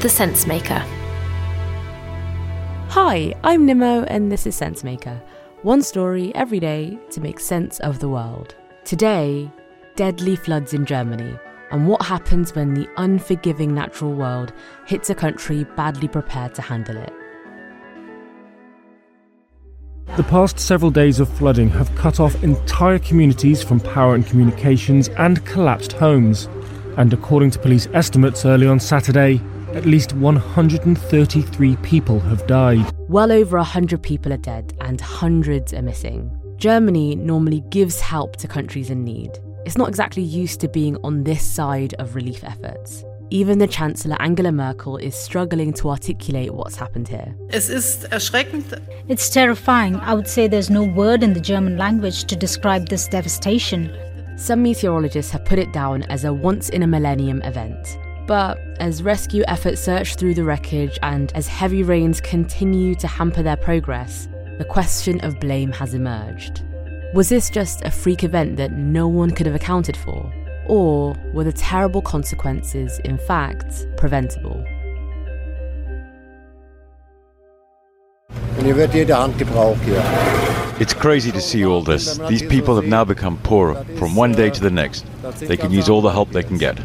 The Sensemaker. Hi, I'm Nimo, and this is Sensemaker. One story every day to make sense of the world. Today, deadly floods in Germany, and what happens when the unforgiving natural world hits a country badly prepared to handle it. The past several days of flooding have cut off entire communities from power and communications and collapsed homes. And according to police estimates early on Saturday, at least 133 people have died. Well over 100 people are dead and hundreds are missing. Germany normally gives help to countries in need. It's not exactly used to being on this side of relief efforts. Even the Chancellor Angela Merkel is struggling to articulate what's happened here. Es ist erschreckend. It's terrifying. I would say there's no word in the German language to describe this devastation. Some meteorologists have put it down as a once in a millennium event. But as rescue efforts search through the wreckage and as heavy rains continue to hamper their progress, the question of blame has emerged. Was this just a freak event that no one could have accounted for? Or were the terrible consequences, in fact, preventable? Und hier wird jede Hand gebraucht hier. It's crazy to see all this. These people have now become poorer from one day to the next. They can use all the help they can get.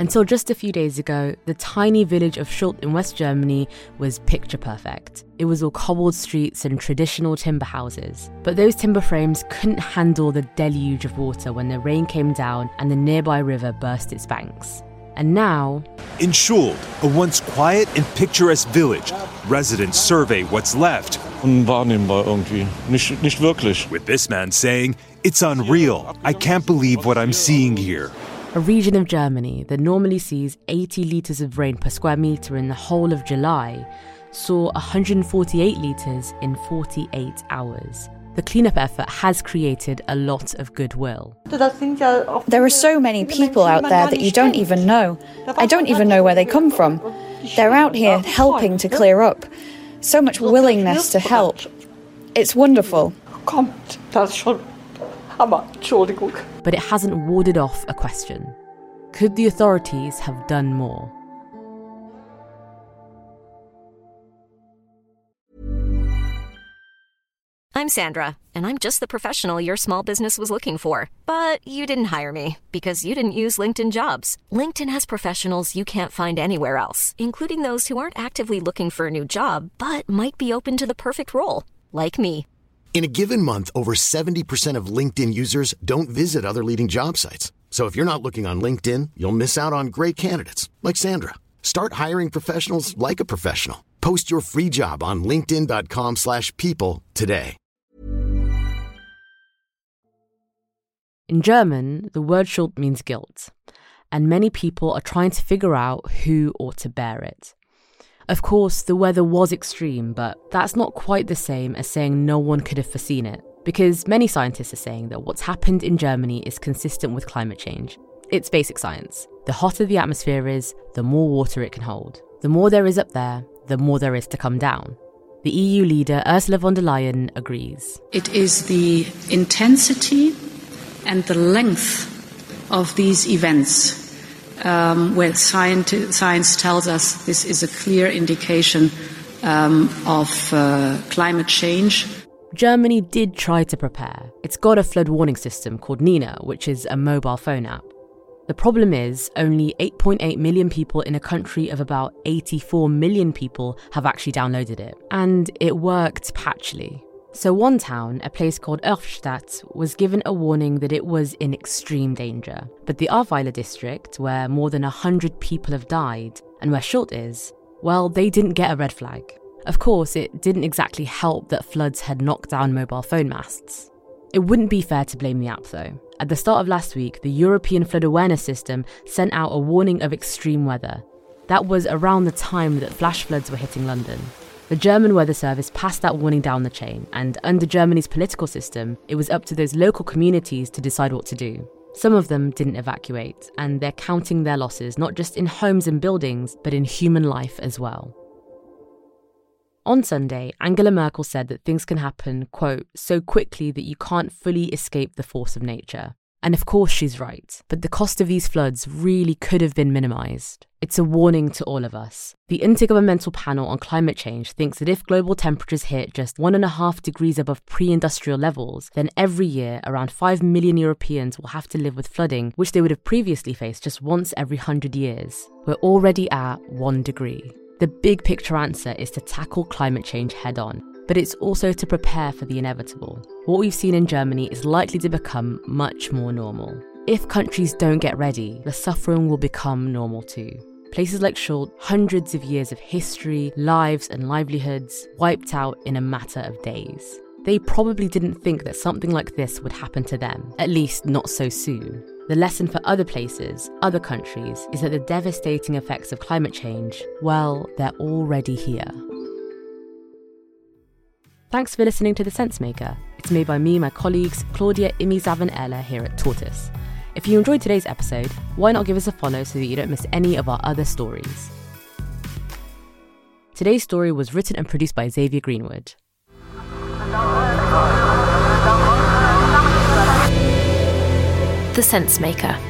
Until just a few days ago, the tiny village of Schuld in West Germany was picture perfect. It was all cobbled streets and traditional timber houses. But those timber frames couldn't handle the deluge of water when the rain came down and the nearby river burst its banks. And now, In Schuld, a once quiet and picturesque village, residents survey what's left. Unwahrnehmbar irgendwie. Nicht, nicht wirklich. With this man saying, It's unreal. I can't believe what I'm seeing here. A region of Germany that normally sees 80 litres of rain per square metre in the whole of July saw 148 litres in 48 hours. The cleanup effort has created a lot of goodwill. There are so many people out there that you don't even know. I don't even know where they come from. They're out here helping to clear up. So much willingness to help. It's wonderful. Hammer. Entschuldigung. But it hasn't warded off a question. Could the authorities have done more? I'm Sandra, and I'm just the professional your small business was looking for. But you didn't hire me because you didn't use LinkedIn jobs. LinkedIn has professionals you can't find anywhere else, including those who aren't actively looking for a new job but might be open to the perfect role, like me. In a given month, over 70% of LinkedIn users don't visit other leading job sites. So if you're not looking on LinkedIn, you'll miss out on great candidates like Sandra. Start hiring professionals like a professional. Post your free job on linkedin.com/people today. In German, the word Schuld means guilt, and many people are trying to figure out who ought to bear it. Of course, the weather was extreme, but that's not quite the same as saying no one could have foreseen it, because many scientists are saying that what's happened in Germany is consistent with climate change. It's basic science. The hotter the atmosphere is, the more water it can hold. The more there is up there, the more there is to come down. The EU leader Ursula von der Leyen agrees. It is the intensity and the length of these events um, where science, science tells us this is a clear indication um, of uh, climate change. Germany did try to prepare. It's got a flood warning system called Nina, which is a mobile phone app. The problem is, only 8.8 million people in a country of about 84 million people have actually downloaded it. And it worked patchily. So, one town, a place called Erftstadt, was given a warning that it was in extreme danger. But the Ahrweiler district, where more than 100 people have died, and where Schuld is, well, they didn't get a red flag. Of course, it didn't exactly help that floods had knocked down mobile phone masts. It wouldn't be fair to blame the app though. At the start of last week, the European Flood Awareness System sent out a warning of extreme weather. That was around the time that flash floods were hitting London. The German Weather Service passed that warning down the chain, and under Germany's political system, it was up to those local communities to decide what to do. Some of them didn't evacuate, and they're counting their losses not just in homes and buildings, but in human life as well. On Sunday, Angela Merkel said that things can happen, quote, so quickly that you can't fully escape the force of nature. And of course, she's right, but the cost of these floods really could have been minimised. It's a warning to all of us. The Intergovernmental Panel on Climate Change thinks that if global temperatures hit just one and a half degrees above pre industrial levels, then every year around 5 million Europeans will have to live with flooding, which they would have previously faced just once every 100 years. We're already at 1 degree. The big picture answer is to tackle climate change head on, but it's also to prepare for the inevitable. What we've seen in Germany is likely to become much more normal. If countries don't get ready, the suffering will become normal too. Places like Schuld, hundreds of years of history, lives, and livelihoods wiped out in a matter of days. They probably didn't think that something like this would happen to them, at least not so soon. The lesson for other places, other countries, is that the devastating effects of climate change, well, they're already here. Thanks for listening to The Sensemaker. It's made by me, and my colleagues, Claudia Imizavan Ella here at Tortoise. If you enjoyed today's episode, why not give us a follow so that you don't miss any of our other stories? Today's story was written and produced by Xavier Greenwood. The Sensemaker.